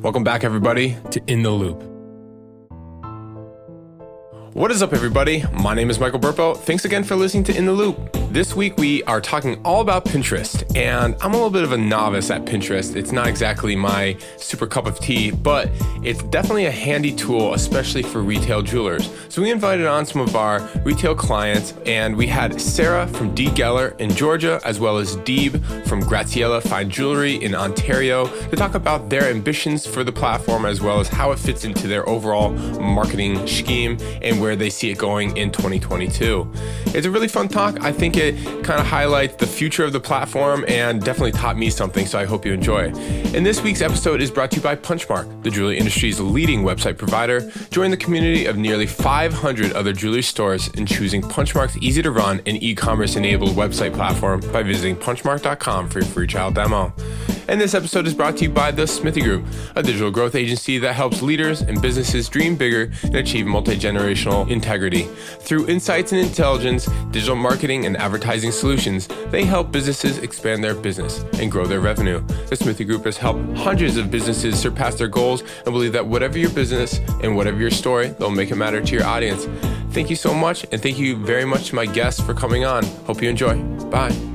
Welcome back, everybody, to In the Loupe. What is up, everybody? My name is Michael Burpo. Thanks again for listening to In the Loupe. This week, we are talking all about Pinterest, and I'm a little bit of a novice at Pinterest. It's not exactly my super cup of tea, but it's definitely a handy tool, especially for retail jewelers. So, we invited on some of our retail clients, and we had Sara from D. Geller in Georgia, as well as Deeb from Graziella Fine Jewelry in Ontario, to talk about their ambitions for the platform, as well as how it fits into their overall marketing scheme and where they see it going in 2022. It's a really fun talk. I think it kind of highlights the future of the platform and definitely taught me something, so I hope you enjoy. And this week's episode is brought to you by Punchmark, the jewelry industry's leading website provider. Join the community of nearly 500 other jewelry stores in choosing Punchmark's easy to run and e commerce enabled website platform by visiting punchmark.com for your free trial demo. And this episode is brought to you by the Smithy Group, a digital growth agency that helps leaders and businesses dream bigger and achieve multi generational integrity. Through insights and intelligence, digital marketing, and advertising solutions, they help businesses expand their business and grow their revenue. The Smithy Group has helped hundreds of businesses surpass their goals and believe that whatever your business and whatever your story, they'll make it matter to your audience. Thank you so much, and thank you very much to my guests for coming on. Hope you enjoy. Bye.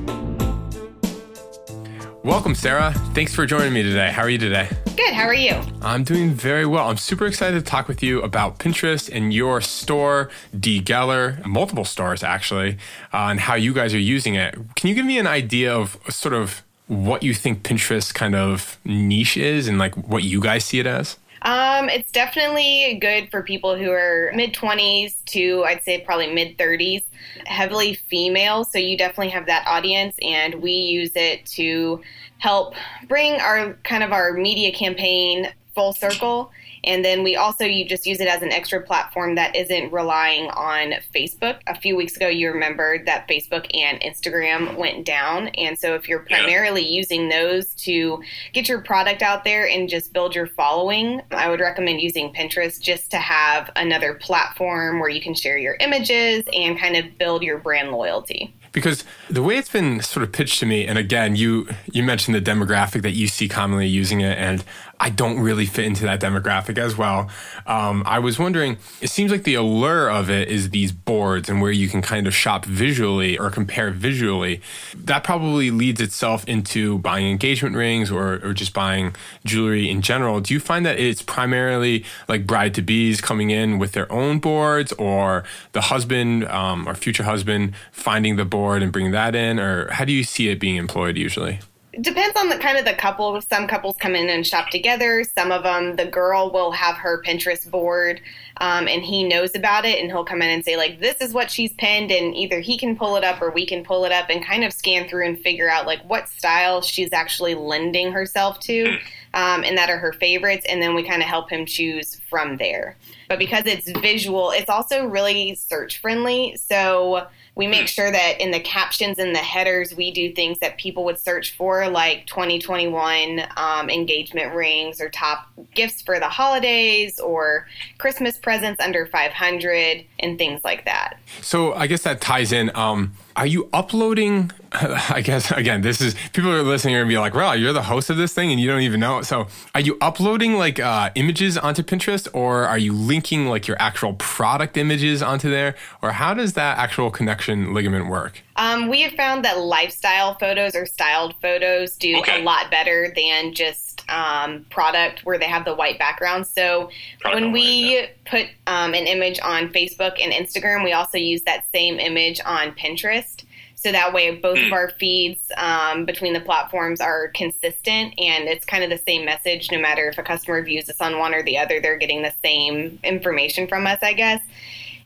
Welcome, Sara. Thanks for joining me today. How are you today? Good. How are you? I'm doing very well. I'm super excited to talk with you about Pinterest and your store, D. Geller, multiple stores actually, uh, and how you guys are using it. Can you give me an idea of sort of what you think Pinterest kind of niche is and like what you guys see it as? Um, it's definitely good for people who are mid 20s to I'd say probably mid 30s, heavily female. So you definitely have that audience, and we use it to help bring our kind of our media campaign full circle and then we also you just use it as an extra platform that isn't relying on Facebook. A few weeks ago, you remembered that Facebook and Instagram went down. And so if you're primarily yeah. using those to get your product out there and just build your following, I would recommend using Pinterest just to have another platform where you can share your images and kind of build your brand loyalty because the way it's been sort of pitched to me and again you you mentioned the demographic that you see commonly using it and I don't really fit into that demographic as well. Um, I was wondering, it seems like the allure of it is these boards and where you can kind of shop visually or compare visually. That probably leads itself into buying engagement rings or, or just buying jewelry in general. Do you find that it's primarily like bride to bees coming in with their own boards or the husband um, or future husband finding the board and bring that in? Or how do you see it being employed usually? depends on the kind of the couple. Some couples come in and shop together. Some of them, the girl will have her Pinterest board, um, and he knows about it, and he'll come in and say like, "This is what she's pinned," and either he can pull it up or we can pull it up and kind of scan through and figure out like what style she's actually lending herself to, um, and that are her favorites, and then we kind of help him choose from there. But because it's visual, it's also really search friendly. So we make sure that in the captions and the headers, we do things that people would search for, like 2021 um, engagement rings or top gifts for the holidays or Christmas presents under 500 and things like that. So I guess that ties in. Um, are you uploading? I guess again, this is people are listening and be like, "Well, you're the host of this thing and you don't even know." So, are you uploading like uh, images onto Pinterest, or are you linking like your actual product images onto there, or how does that actual connection ligament work? Um, we have found that lifestyle photos or styled photos do okay. a lot better than just um, product where they have the white background. So product when we put um, an image on Facebook and Instagram, we also use that same image on Pinterest. So that way, both of hmm. our feeds um, between the platforms are consistent, and it's kind of the same message. No matter if a customer views us on one or the other, they're getting the same information from us, I guess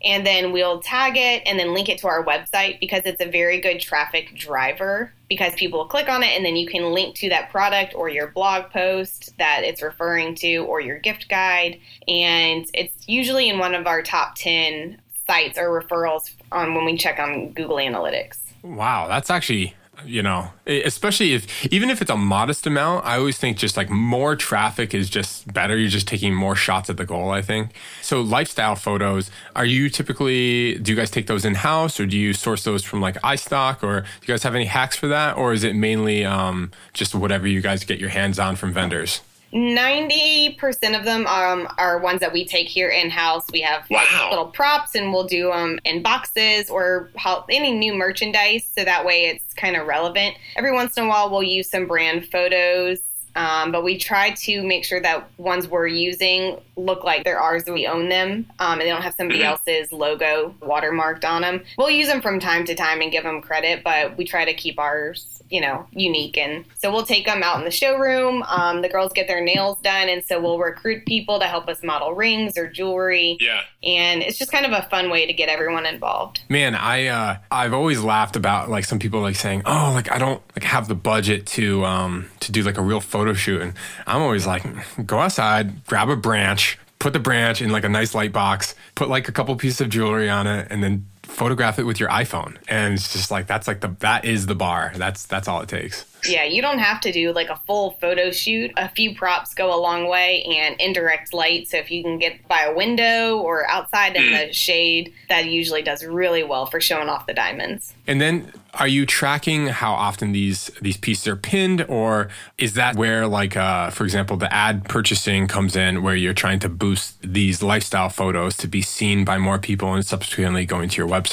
and then we'll tag it and then link it to our website because it's a very good traffic driver because people will click on it and then you can link to that product or your blog post that it's referring to or your gift guide and it's usually in one of our top 10 sites or referrals on when we check on Google Analytics. Wow, that's actually you know, especially if even if it's a modest amount, I always think just like more traffic is just better. You're just taking more shots at the goal, I think. So lifestyle photos, are you typically do you guys take those in house or do you source those from like iStock or do you guys have any hacks for that or is it mainly um, just whatever you guys get your hands on from vendors? 90% of them um, are ones that we take here in house. We have wow. like, little props and we'll do them in boxes or how, any new merchandise. So that way it's kind of relevant. Every once in a while, we'll use some brand photos um, but we try to make sure that ones we're using look like they're ours and we own them um, and they don't have somebody mm-hmm. else's logo watermarked on them. We'll use them from time to time and give them credit, but we try to keep ours you know, unique. And so we'll take them out in the showroom. Um, the girls get their nails done. And so we'll recruit people to help us model rings or jewelry. Yeah. And it's just kind of a fun way to get everyone involved. Man, I, uh, I've always laughed about like some people like saying, oh, like I don't like have the budget to, um, to do like a real photo shoot. And I'm always like, go outside, grab a branch, put the branch in like a nice light box, put like a couple pieces of jewelry on it, and then photograph it with your iPhone. And it's just like that's like the that is the bar. That's that's all it takes. Yeah, you don't have to do like a full photo shoot. A few props go a long way and indirect light. So if you can get by a window or outside in the shade, that usually does really well for showing off the diamonds. And then are you tracking how often these these pieces are pinned or is that where like uh, for example the ad purchasing comes in where you're trying to boost these lifestyle photos to be seen by more people and subsequently going to your website?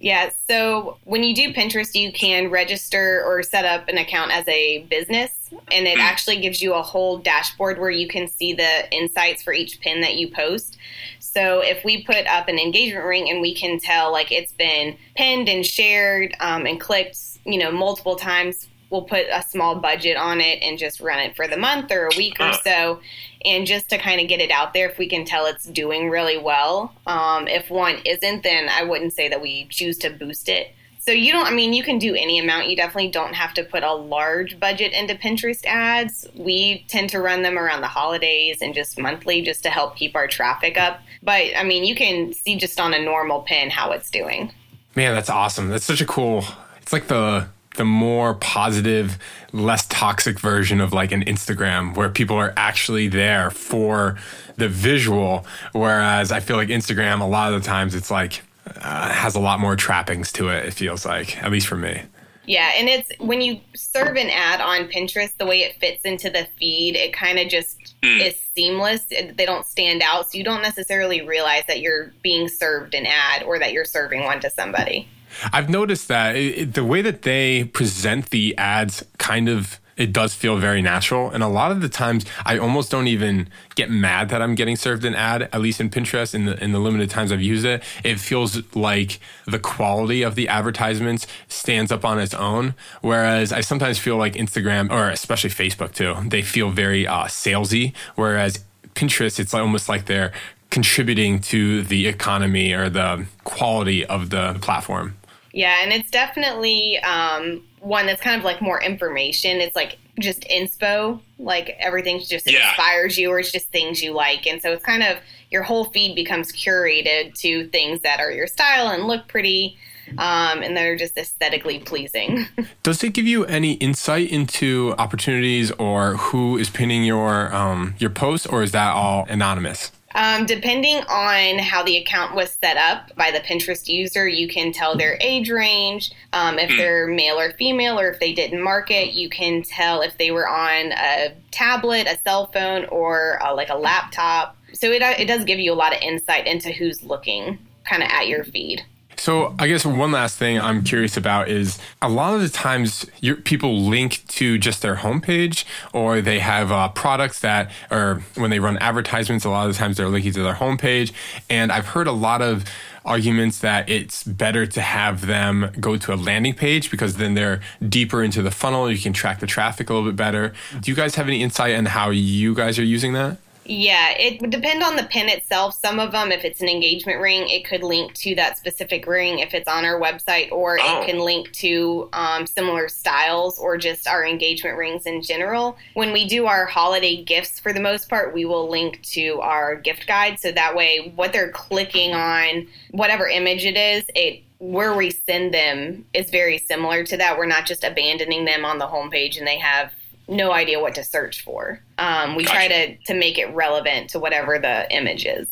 Yeah. So when you do Pinterest, you can register or set up an account as a business, and it actually gives you a whole dashboard where you can see the insights for each pin that you post. So if we put up an engagement ring and we can tell like it's been pinned and shared um, and clicked, you know, multiple times, we'll put a small budget on it and just run it for the month or a week or so and just to kind of get it out there if we can tell it's doing really well. Um, if one isn't, then I wouldn't say that we choose to boost it. So you don't, I mean, you can do any amount. You definitely don't have to put a large budget into Pinterest ads. We tend to run them around the holidays and just monthly just to help keep our traffic up. But I mean, you can see just on a normal pin how it's doing. Man, that's awesome. That's such a cool, it's like the the more positive, less toxic version of like an Instagram where people are actually there for the visual. Whereas I feel like Instagram, a lot of the times, it's like uh, has a lot more trappings to it, it feels like, at least for me. Yeah, and it's when you serve an ad on Pinterest, the way it fits into the feed, it kind of just mm. is seamless. They don't stand out, so you don't necessarily realize that you're being served an ad or that you're serving one to somebody. I've noticed that it, the way that they present the ads kind of it does feel very natural. And a lot of the times I almost don't even get mad that I'm getting served an ad, at least in Pinterest in the in the limited times I've used it. It feels like the quality of the advertisements stands up on its own. Whereas I sometimes feel like Instagram or especially Facebook too, they feel very uh, salesy. Whereas Pinterest, it's almost like they're contributing to the economy or the quality of the platform. Yeah, and it's definitely um, one that's kind of like more information. It's like just inspo, like everything just yeah. inspires you, or it's just things you like, and so it's kind of your whole feed becomes curated to things that are your style and look pretty. Um, and they're just aesthetically pleasing. Does it give you any insight into opportunities or who is pinning your um, your post, or is that all anonymous? Um, depending on how the account was set up by the Pinterest user, you can tell their age range, um, if hmm. they're male or female, or if they didn't mark it. You can tell if they were on a tablet, a cell phone, or uh, like a laptop. So it, it does give you a lot of insight into who's looking kind of at your feed. So I guess one last thing I'm curious about is a lot of the times people link to just their homepage or they have uh, products that or when they run advertisements, a lot of the times they're linking to their homepage. And I've heard a lot of arguments that it's better to have them go to a landing page because then they're deeper into the funnel. You can track the traffic a little bit better. Do you guys have any insight on how you guys are using that? Yeah, it would depend on the pin itself. Some of them, if it's an engagement ring, it could link to that specific ring if it's on our website, or oh. it can link to um, similar styles or just our engagement rings in general. When we do our holiday gifts, for the most part, we will link to our gift guide. So that way, what they're clicking on, whatever image it is, it where we send them is very similar to that. We're not just abandoning them on the homepage and they have no idea what to search for. Um, we gotcha. try to to make it relevant to whatever the image is.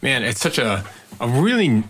Man, it's such a a really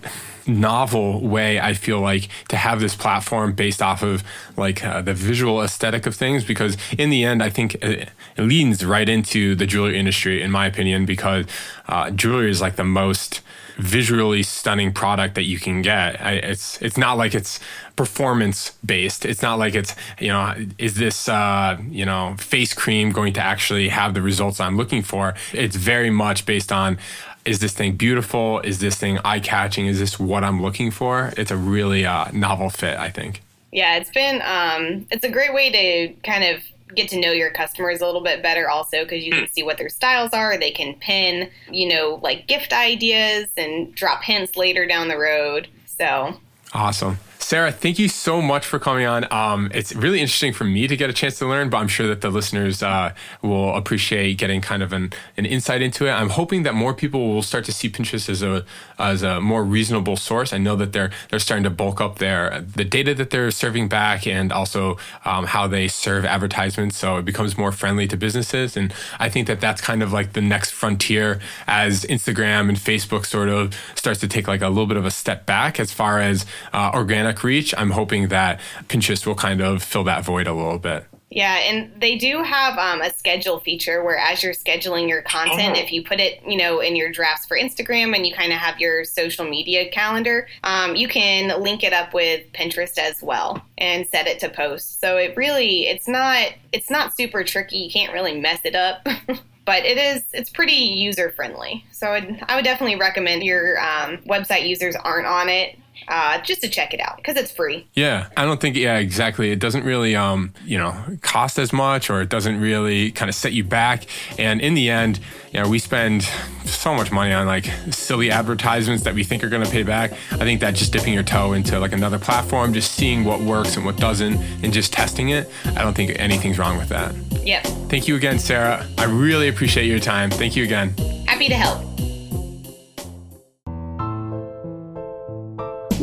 novel way I feel like to have this platform based off of like uh, the visual aesthetic of things because in the end I think it, it leans right into the jewelry industry in my opinion because uh, jewelry is like the most visually stunning product that you can get. I, it's it's not like it's performance based. It's not like it's you know is this uh, you know face cream going to actually have the results I'm looking for. It's very much based on is this thing beautiful? Is this thing eye catching? Is this what I'm looking for? It's a really uh, novel fit, I think. Yeah, it's been um, it's a great way to kind of get to know your customers a little bit better also because you can see what their styles are they can pin you know like gift ideas and drop hints later down the road so awesome Sara, thank you so much for coming on. Um, it's really interesting for me to get a chance to learn, but I'm sure that the listeners uh, will appreciate getting kind of an, an insight into it. I'm hoping that more people will start to see Pinterest as a as a more reasonable source. I know that they're they're starting to bulk up their the data that they're serving back and also um, how they serve advertisements, so it becomes more friendly to businesses. And I think that that's kind of like the next frontier as Instagram and Facebook sort of starts to take like a little bit of a step back as far as uh, organic reach, I'm hoping that Pinterest will kind of fill that void a little bit. Yeah, and they do have um, a schedule feature where as you're scheduling your content, oh. if you put it, you know, in your drafts for Instagram and you kind of have your social media calendar, um, you can link it up with Pinterest as well and set it to post. So it really, it's not, it's not super tricky. You can't really mess it up. but it is it's pretty user friendly so I'd, i would definitely recommend your um, website users aren't on it uh, just to check it out because it's free. Yeah, I don't think yeah exactly. It doesn't really um you know cost as much, or it doesn't really kind of set you back. And in the end, you know, we spend so much money on like silly advertisements that we think are going to pay back. I think that just dipping your toe into like another platform, just seeing what works and what doesn't, and just testing it. I don't think anything's wrong with that. Yep. Thank you again, Sara. I really appreciate your time. Thank you again. Happy to help.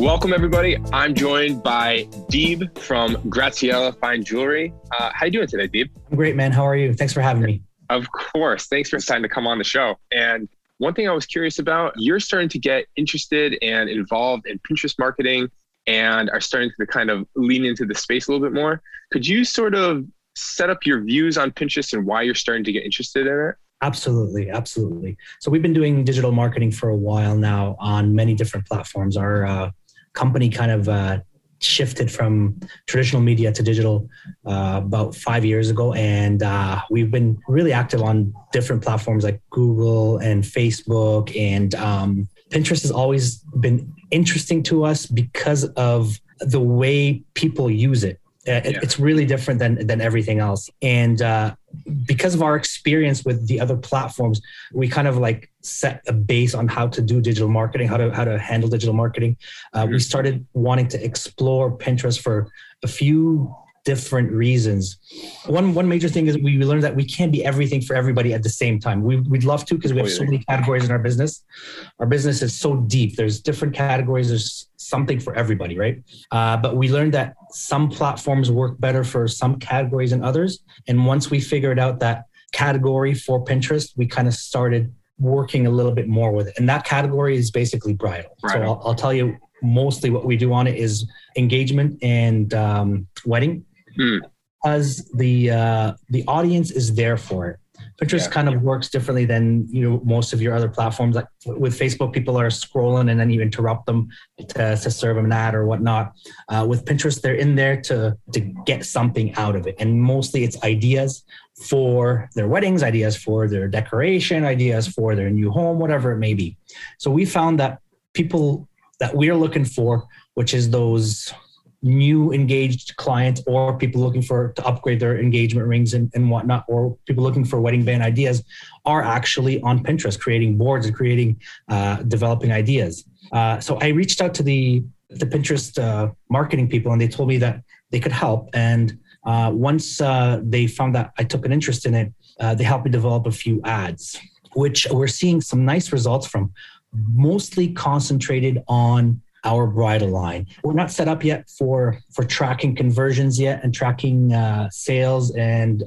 Welcome, everybody. I'm joined by Deeb from Graziella Fine Jewelry. Uh, how you doing today, Deeb? I'm great, man. How are you? Thanks for having me. Of course. Thanks for deciding to come on the show. And one thing I was curious about, you're starting to get interested and involved in Pinterest marketing and are starting to kind of lean into the space a little bit more. Could you sort of set up your views on Pinterest and why you're starting to get interested in it? Absolutely, absolutely. So we've been doing digital marketing for a while now on many different platforms. Our uh, company kind of uh, shifted from traditional media to digital uh, about five years ago. And uh, we've been really active on different platforms like Google and Facebook. And um, Pinterest has always been interesting to us because of the way people use it. Uh, yeah. It's really different than than everything else, and uh, because of our experience with the other platforms, we kind of like set a base on how to do digital marketing, how to how to handle digital marketing. Uh, mm-hmm. We started wanting to explore Pinterest for a few different reasons. One one major thing is we learned that we can't be everything for everybody at the same time. We, would love to because we have so many categories in our business. Our business is so deep. There's different categories. There's something for everybody, right? Uh, but we learned that some platforms work better for some categories than others. And once we figured out that category for Pinterest, we kind of started working a little bit more with it. And that category is basically bridal. Right. So I'll, I'll, tell you mostly what we do on it is engagement and um, wedding mm. because the uh, the audience is there for it. Pinterest yeah. kind of works differently than you know most of your other platforms. Like with Facebook, people are scrolling and then you interrupt them to, to serve them an ad or whatnot. Uh, with Pinterest, they're in there to to get something out of it, and mostly it's ideas for their weddings, ideas for their decoration, ideas for their new home, whatever it may be. So we found that people that we're looking for, which is those new engaged clients or people looking for to upgrade their engagement rings and, and whatnot, or people looking for wedding band ideas are actually on Pinterest, creating boards and creating, uh, developing ideas. Uh, so I reached out to the the Pinterest uh, marketing people, and they told me that they could help. And uh, once uh, they found that I took an interest in it, uh, they helped me develop a few ads, which we're seeing some nice results from, mostly concentrated on our bridal line. We're not set up yet for for tracking conversions yet and tracking uh, sales and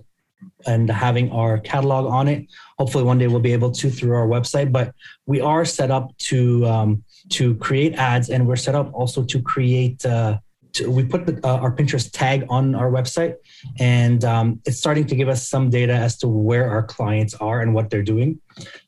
and having our catalog on it. Hopefully, one day we'll be able to through our website. But we are set up to um, to create ads, and we're set up also to create. Uh, to, we put the, uh, our Pinterest tag on our website, and um, it's starting to give us some data as to where our clients are and what they're doing.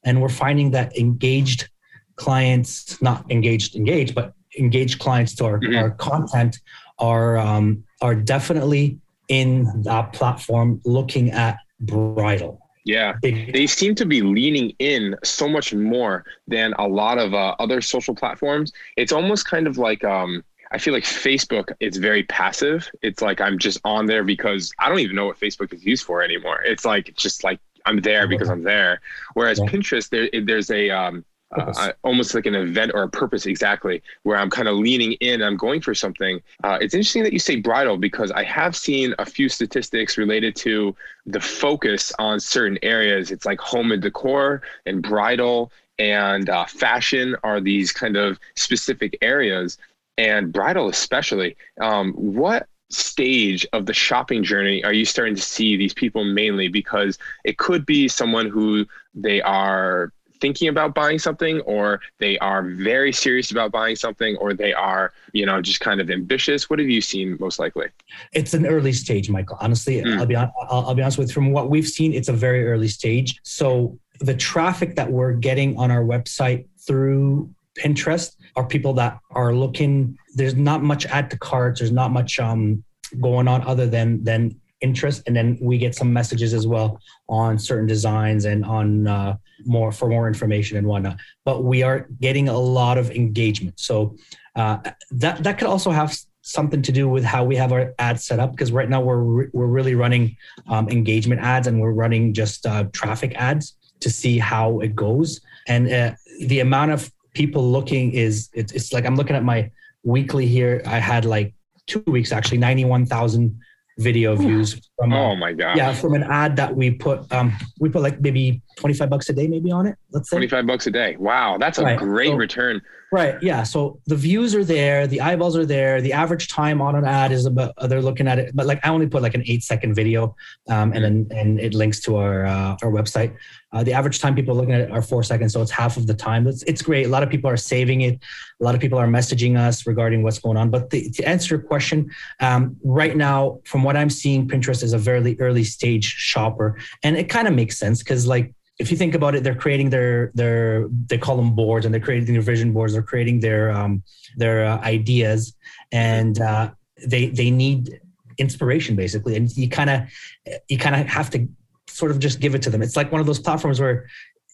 And we're finding that engaged clients, not engaged, engaged, but engaged clients to our, mm-hmm. our content are um, are definitely in that platform looking at bridal. Yeah, they seem to be leaning in so much more than a lot of uh, other social platforms. It's almost kind of like um, I feel like Facebook. It's very passive. It's like I'm just on there because I don't even know what Facebook is used for anymore. It's like just like I'm there because I'm there. Whereas yeah. Pinterest, there, there's a um, uh, almost like an event or a purpose exactly where i'm kind of leaning in i'm going for something. Uh, it's interesting that you say bridal because i have seen a few statistics related to the focus on certain areas. It's like home and decor and bridal and uh, fashion are these kind of specific areas. And bridal especially um, what stage of the shopping journey are you starting to see these people mainly? Because it could be someone who they are thinking about buying something or they are very serious about buying something or they are you know just kind of ambitious what have you seen most likely? It's an early stage michael honestly. Mm. I'll, be, I'll, I'll be honest with from what we've seen it's a very early stage. So the traffic that we're getting on our website through pinterest are people that are looking there's not much add to carts there's not much um going on other than than interest and then we get some messages as well on certain designs and on uh, more for more information and whatnot. But we are getting a lot of engagement. So uh, that that could also have something to do with how we have our ads set up because right now we're we're really running um, engagement ads and we're running just uh, traffic ads to see how it goes. And uh, the amount of people looking is it's, it's like i'm looking at my weekly here. I had like two weeks actually 91000 video views from oh my god yeah from an ad that we put um we put like maybe 25 bucks a day maybe on it let's say. 25 bucks a day. Wow that's a right. great so, return right yeah so the views are there the eyeballs are there the average time on an ad is about they're looking at it but like i only put like an eight second video um and then and it links to our uh, our website uh, the average time people are looking at it are four seconds, so it's half of the time. It's, it's great. A lot of people are saving it. A lot of people are messaging us regarding what's going on. But the, to answer your question, um, right now, from what I'm seeing, Pinterest is a very early stage shopper, and it kind of makes sense because like if you think about it, they're creating their their they call them boards, and they're creating their vision boards. They're creating their um, their uh, ideas, and uh, they they need inspiration basically, and you kind of you kind of have to sort of just give it to them. It's like one of those platforms where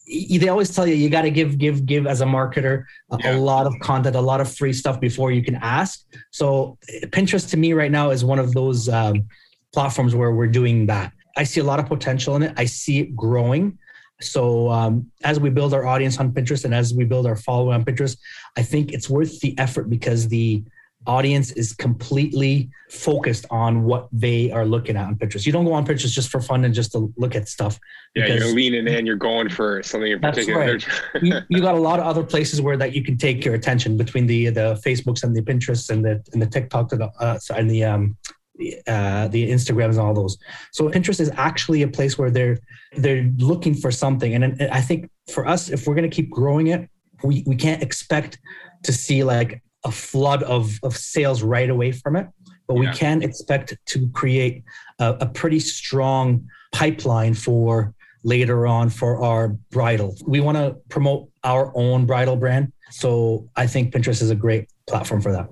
they always tell you you got to give give give as a marketer a, yeah. a, lot of content a lot of free stuff before you can ask so pinterest to me right now is one of those um, platforms where we're doing that i see a lot of potential in it i see it growing so um, as we build our audience on pinterest and as we build our following on pinterest i think it's worth the effort because the audience is completely focused on what they are looking at on Pinterest. You don't go on Pinterest just for fun and just to look at stuff. Yeah, you're leaning in, you're going for something in particular. Right. you, you, got a lot of other places where that you can take your attention between the the Facebooks and the Pinterests and the and the TikTok and the, uh, and the um uh, the Instagrams and all those. So Pinterest is actually a place where they're they're looking for something, and, and I think for us, if we're going to keep growing it, we we can't expect to see like a flood of, of sales right away from it, but yeah. we can expect to create a, a pretty strong pipeline for later on for our bridal. We want to promote our own bridal brand. So I think Pinterest is a great platform for that.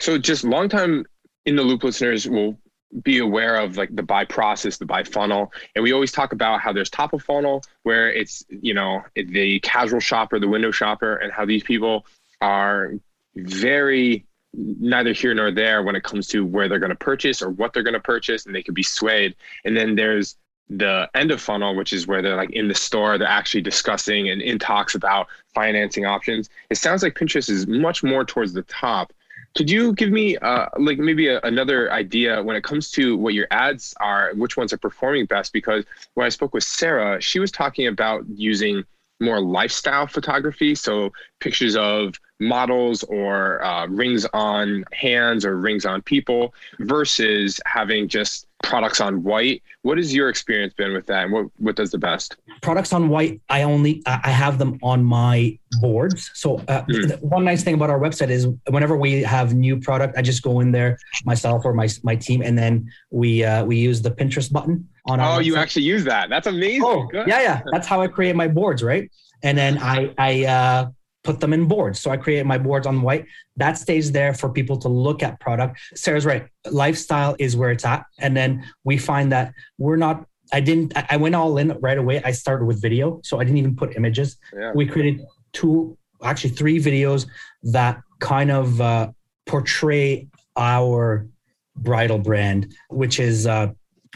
So just long time in the loupe listeners will be aware of like the buy process, the buy funnel. And we always talk about how there's top of funnel where it's, you know, the casual shopper, the window shopper, and how these people are very neither here nor there when it comes to where they're going to purchase or what they're going to purchase and they could be swayed and then there's the end of funnel which is where they're like in the store they're actually discussing and in talks about financing options it sounds like pinterest is much more towards the top could you give me uh, like maybe a, another idea when it comes to what your ads are which ones are performing best? Because when i spoke with sara she was talking about using more lifestyle photography so pictures of models or uh, rings on hands or rings on people versus having just products on white. What has your experience been with that, and what what does the best? Products on white, I only I have them on my boards. So uh, mm. one nice thing about our website is whenever we have new product, I just go in there myself or my my team, and then we uh, we use the Pinterest button on. Our. Oh, you actually use that? That's amazing. Oh, Good. yeah, yeah. That's how I create my boards, right? And then I I uh, put them in boards. So I create my boards on white. That stays there for people to look at product. Sara's right. Lifestyle is where it's at. And then we find that we're not, I didn't, I went all in right away. I started with video. So I didn't even put images. Yeah. We created two, actually three videos that kind of uh, portray our bridal brand, which is uh,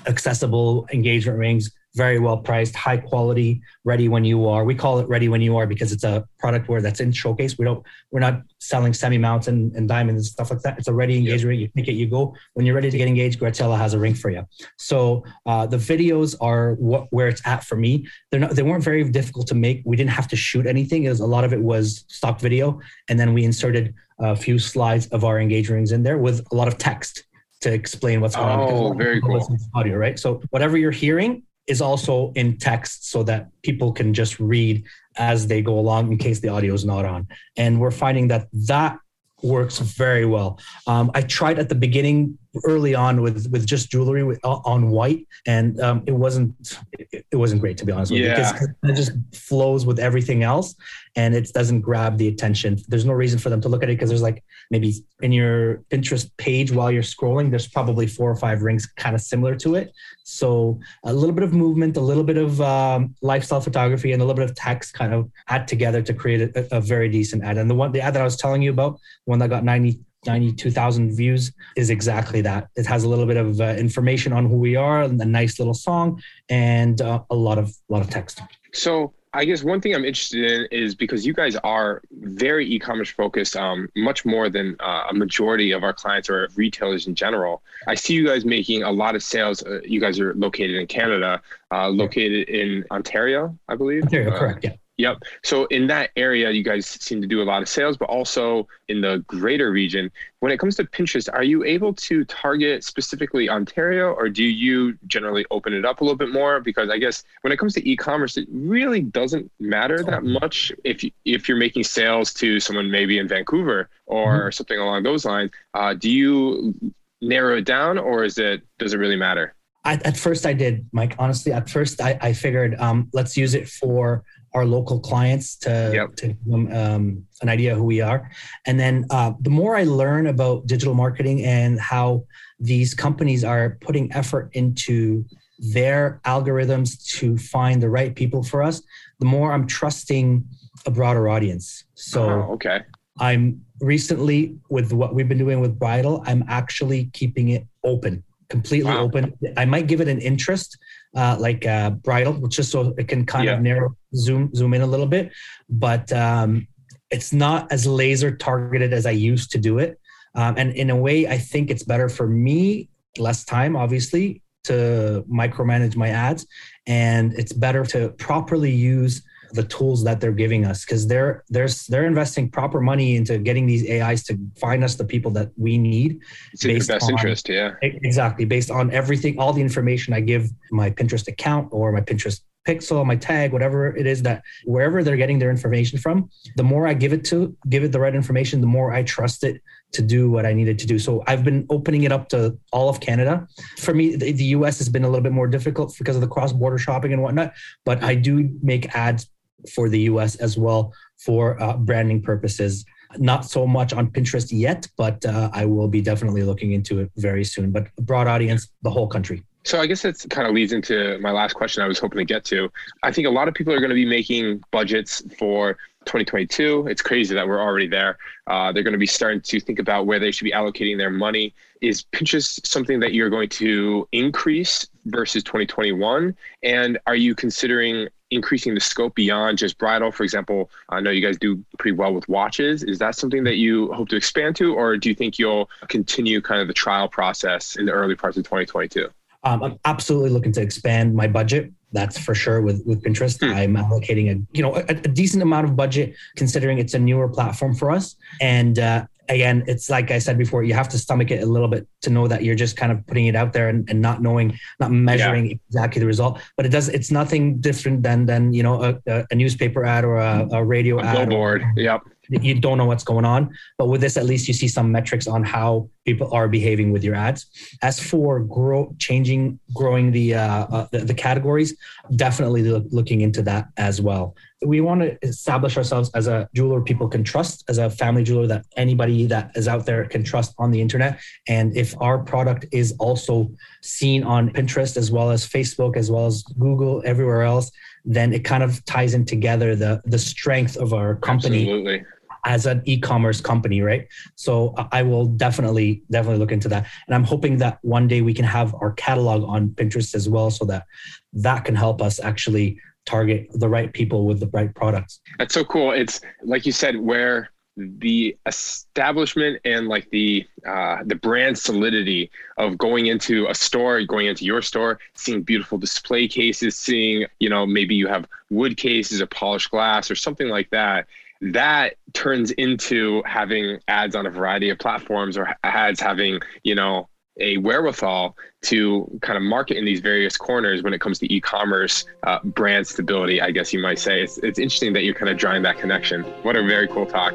accessible engagement rings, very well priced, high quality, ready when you are. We call it ready when you are because it's a product where that's in showcase. We don't, we're not selling semi mounts and, and diamonds and stuff like that. It's a ready engagement ring. You pick it, you go. When you're ready to get engaged, Graziella has a ring for you. So uh, the videos are what where it's at for me. They're not, they weren't very difficult to make. We didn't have to shoot anything. It was a lot of it was stock video, and then we inserted a few slides of our engagement rings in there with a lot of text to explain what's going oh, on. Oh, very cool. Audio, right? So whatever you're hearing is also in text so that people can just read as they go along in case the audio is not on. And we're finding that that works very well. Um, I tried at the beginning early on with with just jewelry uh, on white, and um, it wasn't it, it, wasn't great to be honest with yeah. you because it just flows with everything else, and it doesn't grab the attention. There's no reason for them to look at it because there's like maybe in your Pinterest page while you're scrolling, there's probably four or five rings kind of similar to it. So a little bit of movement, a little bit of um, lifestyle photography, and a little bit of text kind of add together to create a, a very decent ad. And the one the ad that I was telling you about, one that got 90 92,000 views is exactly that. It has a little bit of uh, information on who we are, a nice little song, and uh, a lot of lot of text. So I guess one thing I'm interested in is because you guys are very e-commerce focused, um, much more than uh, a majority of our clients or retailers in general. I see you guys making a lot of sales. Uh, you guys are located in Canada, uh, located in Ontario, I believe. Ontario, correct? Yeah. Yep. So in that area, you guys seem to do a lot of sales, but also in the greater region. When it comes to Pinterest, are you able to target specifically Ontario, or do you generally open it up a little bit more? Because I guess when it comes to e-commerce, it really doesn't matter that much if you, if you're making sales to someone maybe in Vancouver or mm-hmm. something along those lines. Uh, do you narrow it down, or is it does it really matter? I, at first, I did, Mike. Honestly, at first, I, I figured um, let's use it for our local clients to, yep. to give them um, an idea who we are. And then uh, the more I learn about digital marketing and how these companies are putting effort into their algorithms to find the right people for us, the more I'm trusting a broader audience. So, oh, okay. I'm recently with what we've been doing with Bridal, I'm actually keeping it open, completely wow. open. I might give it an interest uh, like uh, bridal, just so it can kind yeah. of narrow zoom zoom in a little bit. But um, it's not as laser targeted as I used to do it. Um, and in a way, I think it's better for me, less time, obviously, to micromanage my ads, and it's better to properly use the tools that they're giving us because they're they're they're investing proper money into getting these AIs to find us the people that we need. It's in best on, interest, yeah. Exactly, based on everything, all the information I give my Pinterest account or my Pinterest pixel, my tag, whatever it is that wherever they're getting their information from, the more I give it to, give it the right information, the more I trust it to do what I needed to do. So I've been opening it up to all of Canada. For me, the, the US has been a little bit more difficult because of the cross border shopping and whatnot, but I do make ads for the US as well for uh, branding purposes. Not so much on Pinterest yet, but uh, I will be definitely looking into it very soon. But broad audience, the whole country. So I guess that kind of leads into my last question I was hoping to get to. I think a lot of people are going to be making budgets for 2022. It's crazy that we're already there. Uh, they're going to be starting to think about where they should be allocating their money. Is Pinterest something that you're going to increase versus 2021? And are you considering increasing the scope beyond just bridal? For example, I know you guys do pretty well with watches. Is that something that you hope to expand to, or do you think you'll continue kind of the trial process in the early parts of 2022? Um, I'm absolutely looking to expand my budget That's for sure with with Pinterest. Hmm. I'm allocating a you know a, a, decent amount of budget considering it's a newer platform for us. And uh, again, it's like I said before, you have to stomach it a little bit to know that you're just kind of putting it out there and, and not knowing, not measuring yeah. exactly the result. But it does, it's nothing different than than you know a, a newspaper ad or a, a radio a ad. Billboard. Or, yep you don't know what's going on. But with this, at least you see some metrics on how people are behaving with your ads. As for grow, changing, growing the, uh, uh, the, the categories, definitely look, looking into that as well. We want to establish ourselves as a jeweler people can trust, as a family jeweler that anybody that is out there can trust on the internet. And if our product is also seen on Pinterest as well as Facebook as well as Google, everywhere else, then it kind of ties in together the the strength of our company Absolutely. as an e-commerce company, right? So uh, I will definitely definitely look into that, and I'm hoping that one day we can have our catalog on Pinterest as well, so that that can help us actually target the right people with the right products. That's so cool. It's like you said, where the establishment and like the uh, the brand solidity of going into a store, going into your store, seeing beautiful display cases, seeing you know maybe you have wood cases or polished glass or something like that. That turns into having ads on a variety of platforms or ads having you know a wherewithal to kind of market in these various corners when it comes to e-commerce uh, brand stability i guess you might say it's, it's interesting that you're kind of drawing that connection what a very cool talk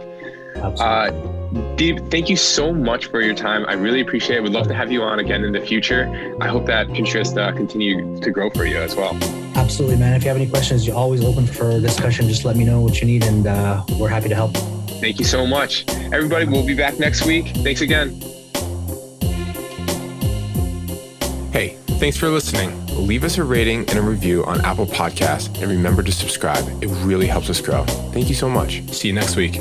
uh, Deeb, thank you so much for your time. I really appreciate it. Would love to have you on again in the future. I hope that Pinterest uh, continue to grow for you as well. Absolutely, man. If you have any questions, you're always open for discussion. Just let me know what you need, and uh, we're happy to help. Thank you so much. Everybody, we'll be back next week. Thanks again. Hey, thanks for listening. Leave us a rating and a review on Apple Podcasts, and remember to subscribe. It really helps us grow. Thank you so much. See you next week.